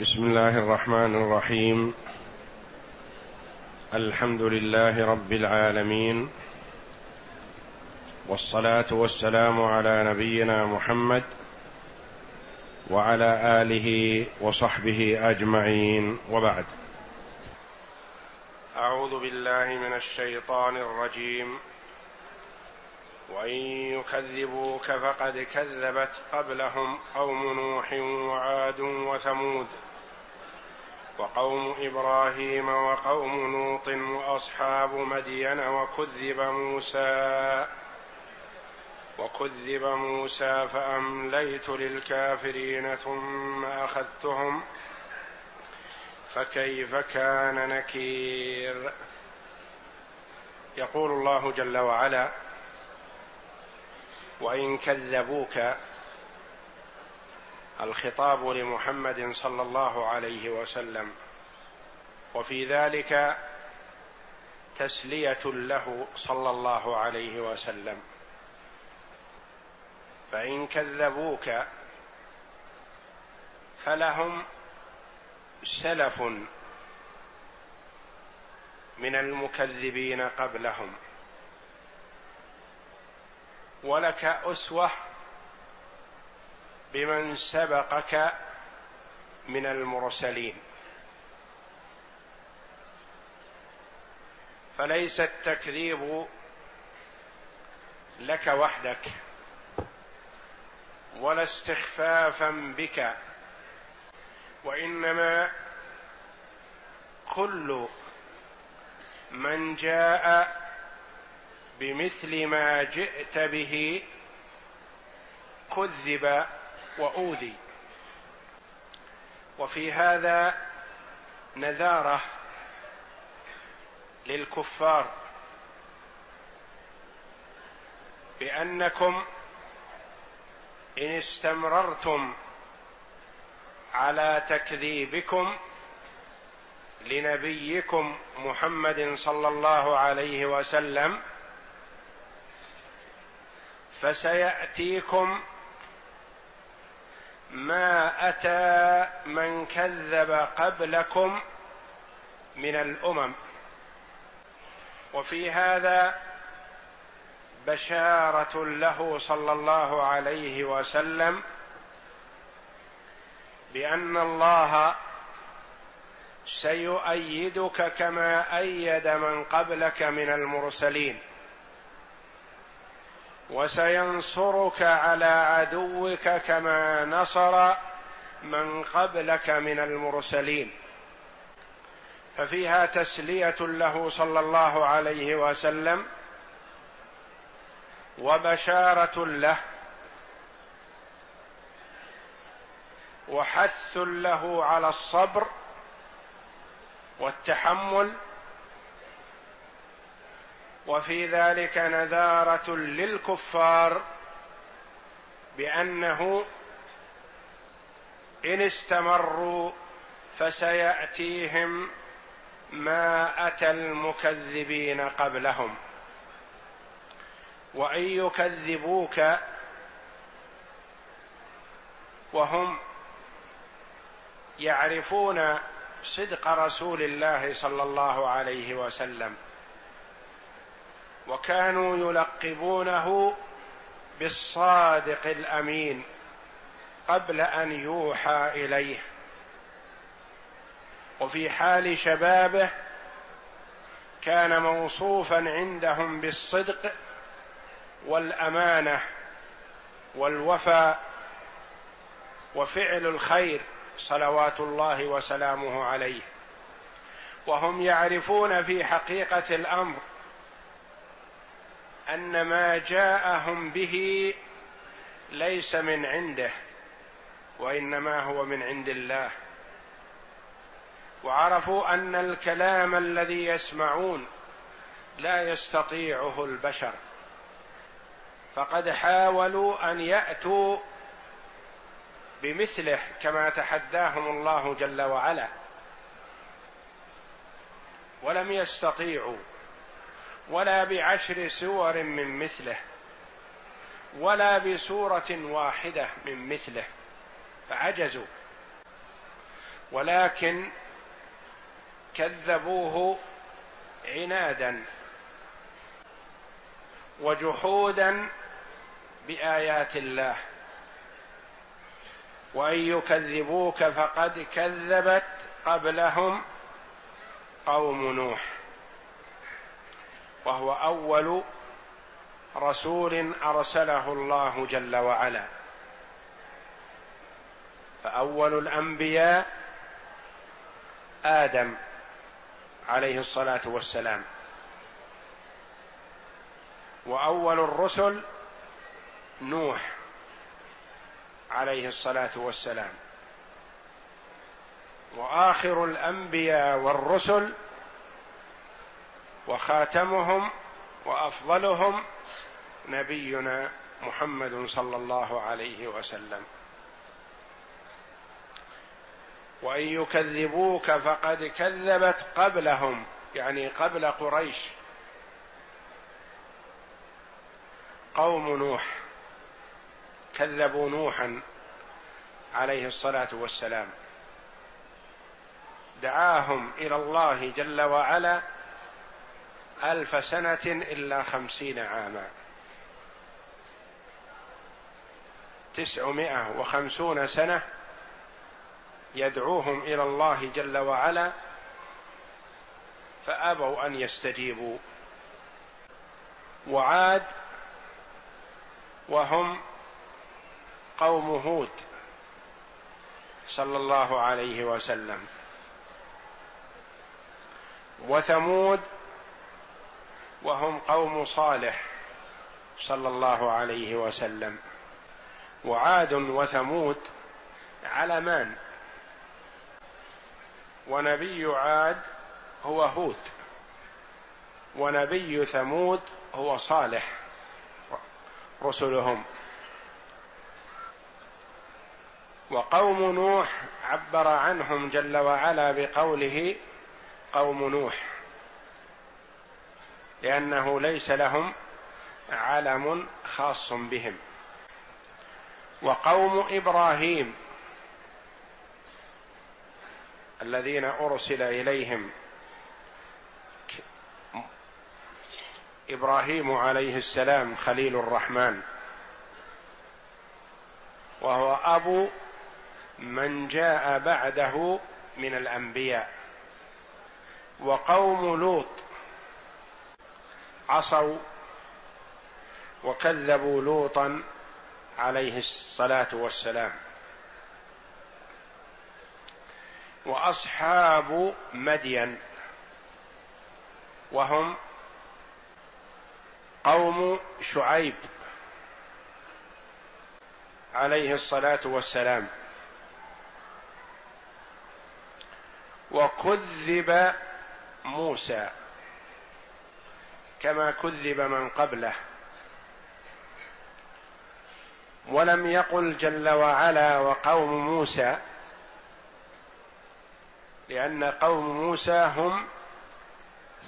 بسم الله الرحمن الرحيم. الحمد لله رب العالمين. والصلاة والسلام على نبينا محمد وعلى آله وصحبه أجمعين. وبعد. أعوذ بالله من الشيطان الرجيم. وإن يكذبوك فقد كذبت قبلهم قوم نوح وعاد وثمود. وقوم إبراهيم وقوم لوط وأصحاب مدين وكذب موسى وكذب موسى فأمليت للكافرين ثم أخذتهم فكيف كان نكير؟ يقول الله جل وعلا وإن كذبوك الخطاب لمحمد صلى الله عليه وسلم. وفي ذلك تسلية له صلى الله عليه وسلم. فإن كذبوك فلهم سلف من المكذبين قبلهم. ولك أسوة بمن سبقك من المرسلين. فليس التكذيب لك وحدك ولا استخفافا بك وإنما كل من جاء بمثل ما جئت به كذب وأوذي. وفي هذا نذارة للكفار بأنكم إن استمررتم على تكذيبكم لنبيكم محمد صلى الله عليه وسلم فسيأتيكم ما أتى من كذب قبلكم من الأمم. وفي هذا بشارة له صلى الله عليه وسلم بأن الله سيؤيدك كما أيد من قبلك من المرسلين. وسينصرك على عدوك كما نصر من قبلك من المرسلين. ففيها تسلية له صلى الله عليه وسلم وبشارة له وحث له على الصبر والتحمل وفي ذلك نذارة للكفار بأنه إن استمروا فسيأتيهم ما أتى المكذبين قبلهم. وإن يكذبوك وهم يعرفون صدق رسول الله صلى الله عليه وسلم. وكانوا يلقبونه بالصادق الأمين قبل أن يوحى إليه. وفي حال شبابه كان موصوفا عندهم بالصدق والأمانة والوفاء وفعل الخير صلوات الله وسلامه عليه. وهم يعرفون في حقيقة الأمر أن ما جاءهم به ليس من عنده وإنما هو من عند الله. وعرفوا أن الكلام الذي يسمعون لا يستطيعه البشر. فقد حاولوا أن يأتوا بمثله كما تحداهم الله جل وعلا ولم يستطيعوا. ولا بعشر سور من مثله ولا بسورة واحدة من مثله فعجزوا. ولكن كذبوه عنادا وجحودا بآيات الله. وإن يكذبوك فقد كذبت قبلهم قوم نوح. وهو أول رسول أرسله الله جل وعلا. فأول الأنبياء آدم عليه الصلاة والسلام. وأول الرسل نوح عليه الصلاة والسلام. وآخر الأنبياء والرسل وخاتمهم وأفضلهم نبينا محمد صلى الله عليه وسلم. وإن يكذبوك فقد كذبت قبلهم يعني قبل قريش. قوم نوح كذبوا نوحا عليه الصلاة والسلام. دعاهم إلى الله جل وعلا ألف سنة إلا خمسين عاما. تسعمائة وخمسون سنة يدعوهم إلى الله جل وعلا فأبوا أن يستجيبوا. وعاد وهم قوم هود صلى الله عليه وسلم. وثمود وهم قوم صالح صلى الله عليه وسلم. وعاد وثمود علمان ونبي عاد هو هود. ونبي ثمود هو صالح رسلهم. وقوم نوح عبر عنهم جل وعلا بقوله قوم نوح. لأنه ليس لهم علم خاص بهم. وقوم إبراهيم الذين أرسل إليهم إبراهيم عليه السلام خليل الرحمن وهو أبو من جاء بعده من الأنبياء وقوم لوط عصوا وكذبوا لوطا عليه الصلاة والسلام. وأصحاب مدين وهم قوم شعيب عليه الصلاة والسلام. وكذب موسى. كما كذب من قبله. ولم يقل جل وعلا وقوم موسى لأن قوم موسى هم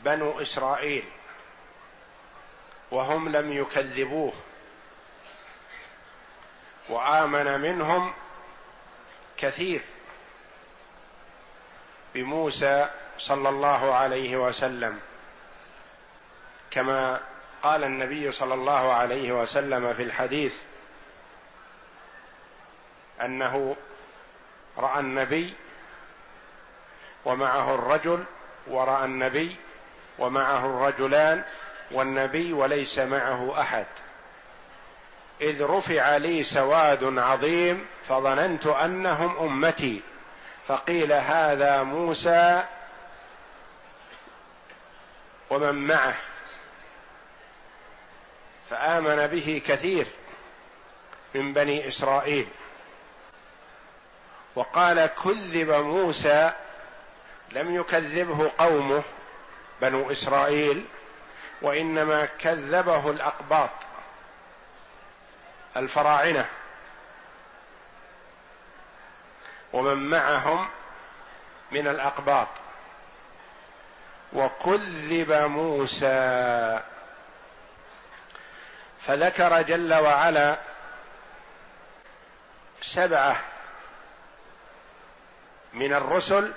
بنو إسرائيل وهم لم يكذبوه. وآمن منهم كثير بموسى صلى الله عليه وسلم. كما قال النبي صلى الله عليه وسلم في الحديث أنه رأى النبي ومعه الرجل ورأى النبي ومعه الرجلان والنبي وليس معه أحد. إذ رفع لي سواد عظيم فظننت أنهم أمتي فقيل هذا موسى ومن معه. فآمن به كثير من بني إسرائيل. وقال كذب موسى لم يكذبه قومه بنو إسرائيل وإنما كذبه الأقباط الفراعنة. ومن معهم من الأقباط. وكذب موسى فذكر جل وعلا سبعة من الرسل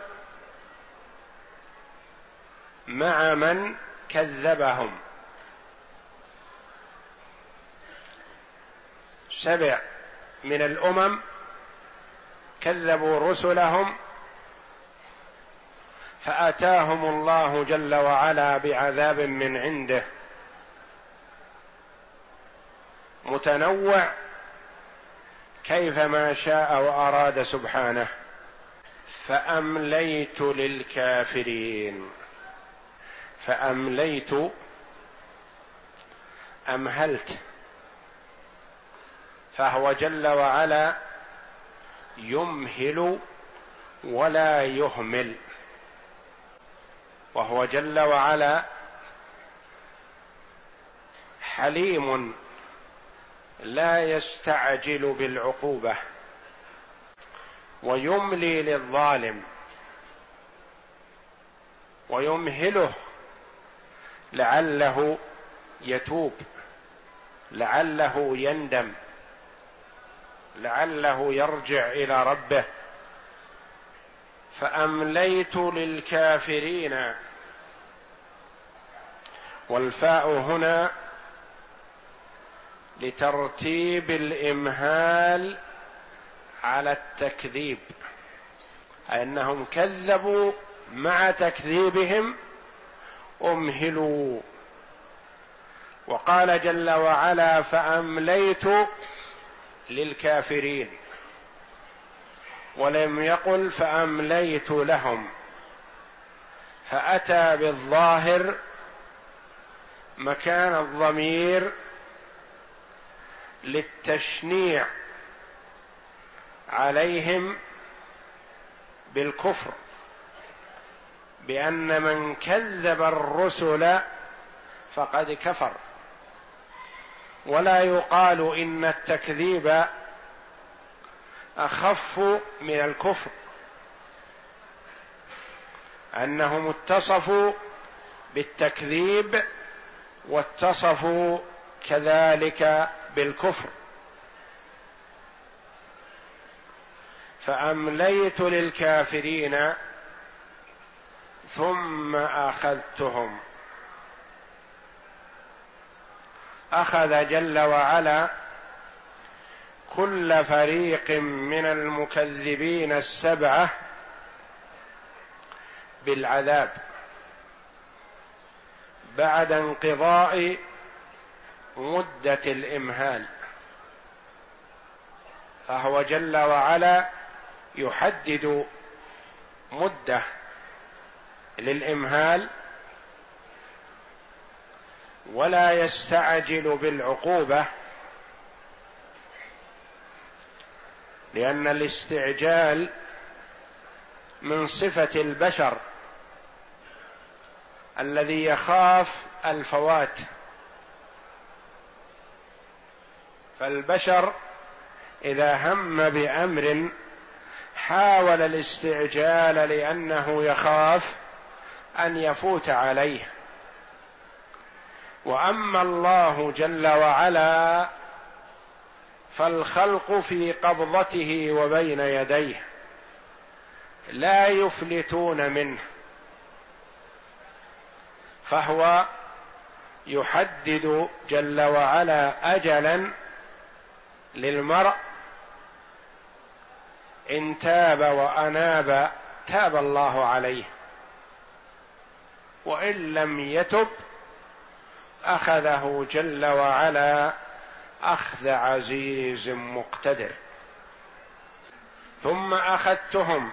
مع من كذبهم. سبع من الأمم كذبوا رسلهم فأتاهم الله جل وعلا بعذاب من عنده. متنوع كيفما شاء وأراد سبحانه فأمليت للكافرين. فأمليت أمهلت. فهو جل وعلا يمهل ولا يهمل. وهو جل وعلا حليم لا يستعجل بالعقوبة ويملي للظالم ويمهله لعله يتوب لعله يندم لعله يرجع إلى ربه. فأمليت للكافرين والفاء هنا لترتيب الإمهال على التكذيب أنهم كذبوا مع تكذيبهم أمهلوا. وقال جل وعلا فأمليت للكافرين. ولم يقل فأمليت لهم. فأتى بالظاهر مكان الضمير للتشنيع عليهم بالكفر بأن من كذب الرسل فقد كفر. ولا يقال إن التكذيب أخف من الكفر أنهم اتصفوا بالتكذيب واتصفوا كذلك بالكفر. فأمليت للكافرين ثم أخذتهم. أخذ جل وعلا كل فريق من المكذبين السبعة بالعذاب. بعد انقضاء مدة الإمهال. فهو جل وعلا يحدد مدة للإمهال ولا يستعجل بالعقوبة لأن الاستعجال من صفة البشر الذي يخاف الفوات. فالبشر إذا هم بأمر حاول الاستعجال لأنه يخاف أن يفوت عليه. وأما الله جل وعلا فالخلق في قبضته وبين يديه لا يفلتون منه فهو يحدد جل وعلا اجلا للمرء إن تاب وأناب تاب الله عليه وإن لم يتب أخذه جل وعلا أخذ عزيز مقتدر. ثم أخذتهم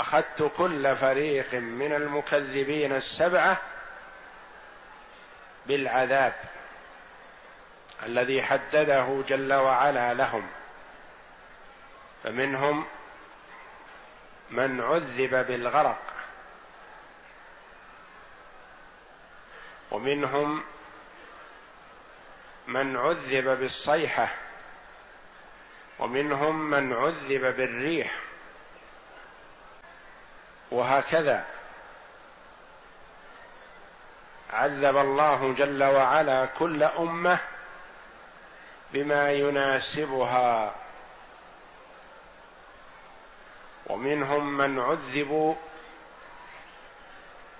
أخذت كل فريق من المكذبين السبعة بالعذاب. الذي حدده جل وعلا لهم. فمنهم من عذب بالغرق. ومنهم من عذب بالصيحة. ومنهم من عذب بالريح. وهكذا عذب الله جل وعلا كل أمة بما يناسبها ومنهم من عذبوا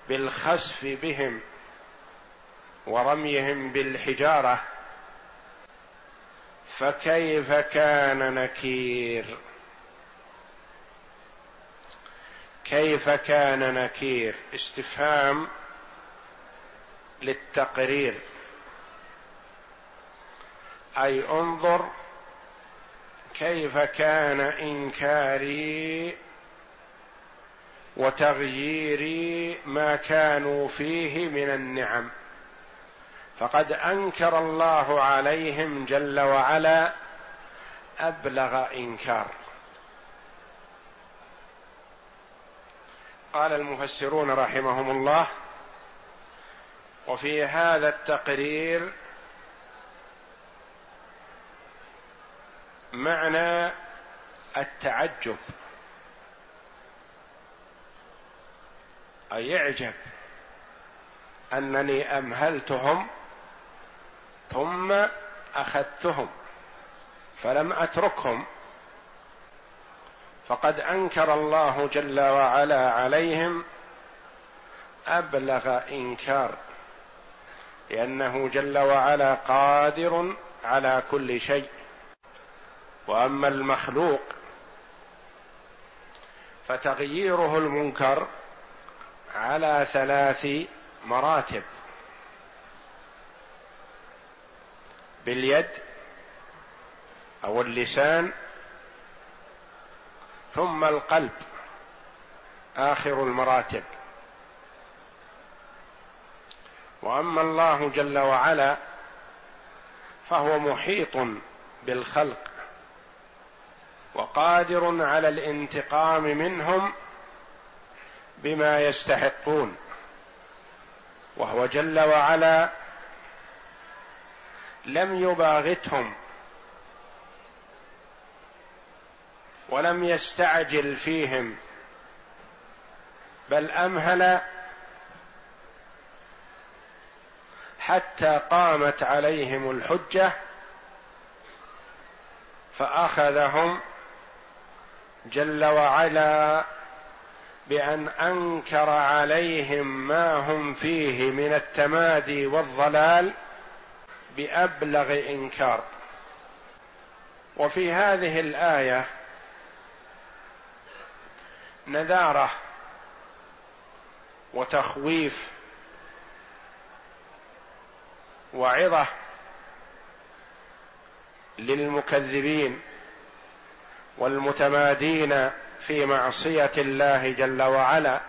بالخسف بهم ورميهم بالحجارة فكيف كان نكير؟ كيف كان نكير؟ استفهام للتقرير. أي انظر كيف كان إنكاري وتغييري ما كانوا فيه من النعم. فقد أنكر الله عليهم جل وعلا أبلغ إنكار. قال المفسرون رحمهم الله وفي هذا التقرير معنى التعجب. أي يعجب أنني أمهلتهم ثم أخذتهم فلم أتركهم. فقد أنكر الله جل وعلا عليهم أبلغ إنكار لأنه جل وعلا قادر على كل شيء. وأما المخلوق فتغييره المنكر على ثلاث مراتب. باليد أو اللسان ثم القلب آخر المراتب. وأما الله جل وعلا فهو محيط بالخلق. وقادر على الانتقام منهم بما يستحقون وهو جل وعلا لم يباغتهم ولم يستعجل فيهم بل أمهل حتى قامت عليهم الحجة فأخذهم جل وعلا بأن أنكر عليهم ما هم فيه من التمادي والضلال بأبلغ إنكار. وفي هذه الآية نذارة وتخويف وعظة للمكذبين. والمتمادين في معصية الله جل وعلا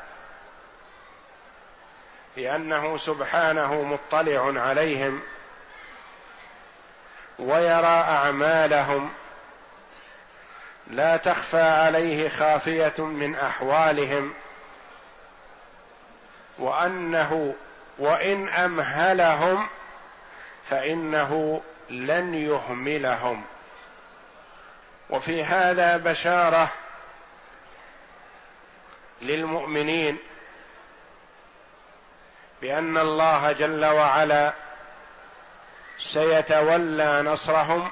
لأنه سبحانه مطلع عليهم ويرى أعمالهم لا تخفى عليه خافية من أحوالهم وأنه وإن أمهلهم فإنه لن يهملهم. وفي هذا بشارة للمؤمنين بأن الله جل وعلا سيتولى نصرهم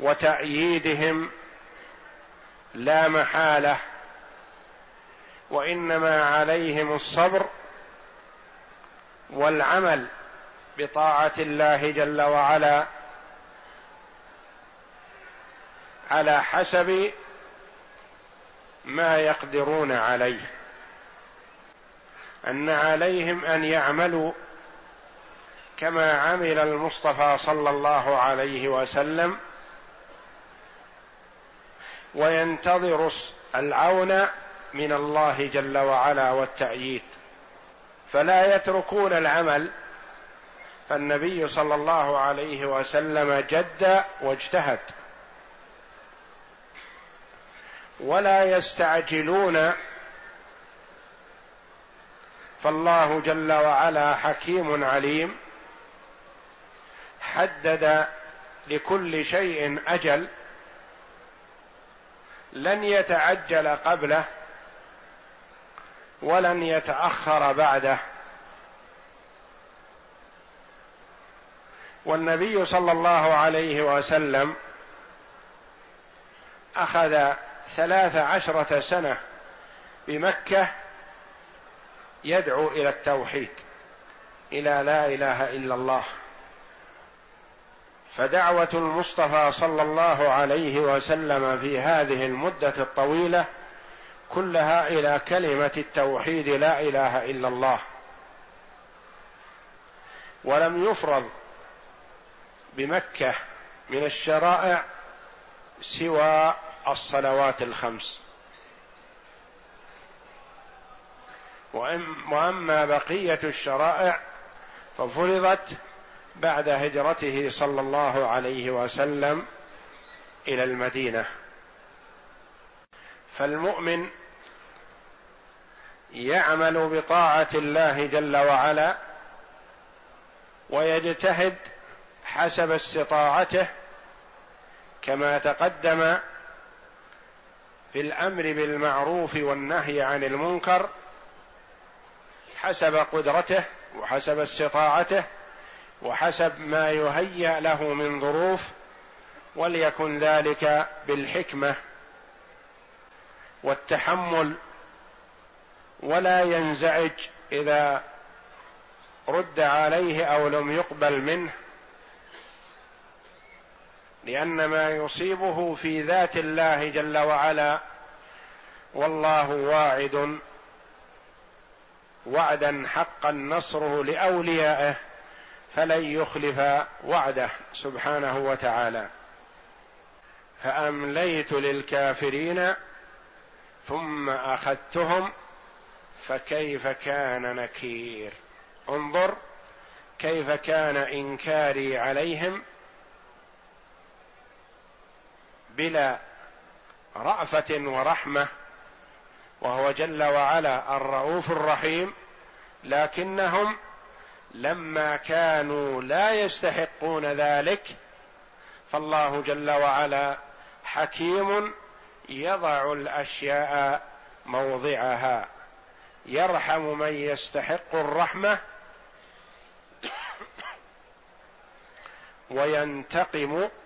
وتأييدهم لا محالة وإنما عليهم الصبر والعمل بطاعة الله جل وعلا. على حسب ما يقدرون عليه. أن عليهم أن يعملوا كما عمل المصطفى صلى الله عليه وسلم وينتظر العون من الله جل وعلا والتأييد. فلا يتركون العمل. فالنبي صلى الله عليه وسلم جد واجتهد. ولا يستعجلون. فالله جل وعلا حكيم عليم. حدد لكل شيء أجل. لن يتعجل قبله. ولن يتأخر بعده. والنبي صلى الله عليه وسلم أخذ ثلاث عشرة سنة بمكة يدعو إلى التوحيد إلى لا إله إلا الله. فدعوة المصطفى صلى الله عليه وسلم في هذه المدة الطويلة كلها إلى كلمة التوحيد لا إله إلا الله. ولم يفرض بمكة من الشرائع سوى الصلوات الخمس. وأما بقية الشرائع ففرضت بعد هجرته صلى الله عليه وسلم إلى المدينة. فالمؤمن يعمل بطاعة الله جل وعلا ويجتهد حسب استطاعته كما تقدم في الأمر بالمعروف والنهي عن المنكر حسب قدرته وحسب استطاعته وحسب ما يهيأ له من ظروف وليكن ذلك بالحكمة والتحمل. ولا ينزعج إذا رد عليه أو لم يقبل منه. لأن ما يصيبه في ذات الله جل وعلا والله واعد وعدا حقا نصره لأوليائه فلن يخلف وعده سبحانه وتعالى. فأمليت للكافرين ثم أخذتهم فكيف كان نكير؟ انظر كيف كان إنكاري عليهم بلا رأفة ورحمة وهو جل وعلا الرؤوف الرحيم لكنهم لما كانوا لا يستحقون ذلك فالله جل وعلا حكيم يضع الأشياء موضعها يرحم من يستحق الرحمة وينتقم